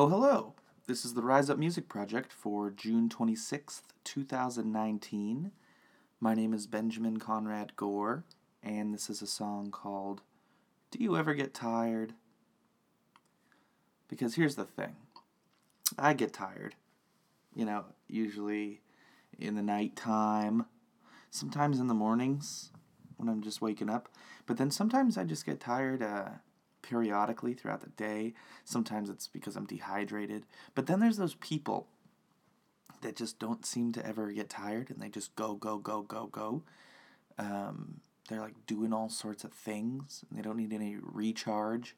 Oh, hello. This is the Rise Up Music Project for June 26th, 2019. My name is Benjamin Conrad Gore, and this is a song called Do You Ever Get Tired? Because here's the thing I get tired. You know, usually in the nighttime, sometimes in the mornings when I'm just waking up, but then sometimes I just get tired. Uh, periodically throughout the day. Sometimes it's because I'm dehydrated. But then there's those people that just don't seem to ever get tired and they just go, go, go, go, go. Um, they're like doing all sorts of things and they don't need any recharge.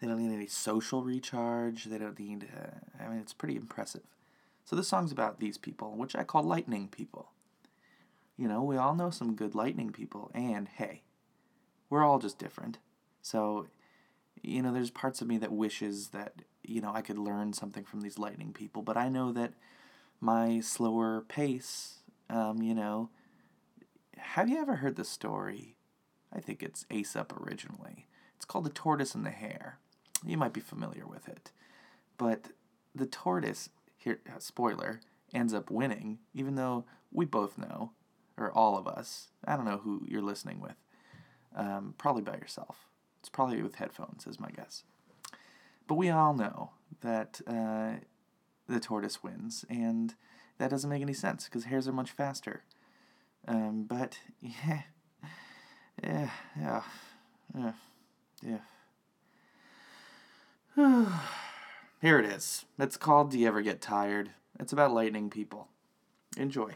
They don't need any social recharge. They don't need, uh, I mean, it's pretty impressive. So this song's about these people, which I call lightning people. You know, we all know some good lightning people, and hey, we're all just different. So, you know, there's parts of me that wishes that, you know, I could learn something from these lightning people, but I know that my slower pace, um, you know, have you ever heard the story? I think it's Aesop originally. It's called The Tortoise and the Hare. You might be familiar with it. But the tortoise, here, uh, spoiler, ends up winning, even though we both know, or all of us, I don't know who you're listening with, um, probably by yourself it's probably with headphones, is my guess. But we all know that uh, the tortoise wins, and that doesn't make any sense because hares are much faster. Um, but yeah, yeah, yeah, yeah, yeah. Here it is. It's called Do You Ever Get Tired? It's about lightning people. Enjoy.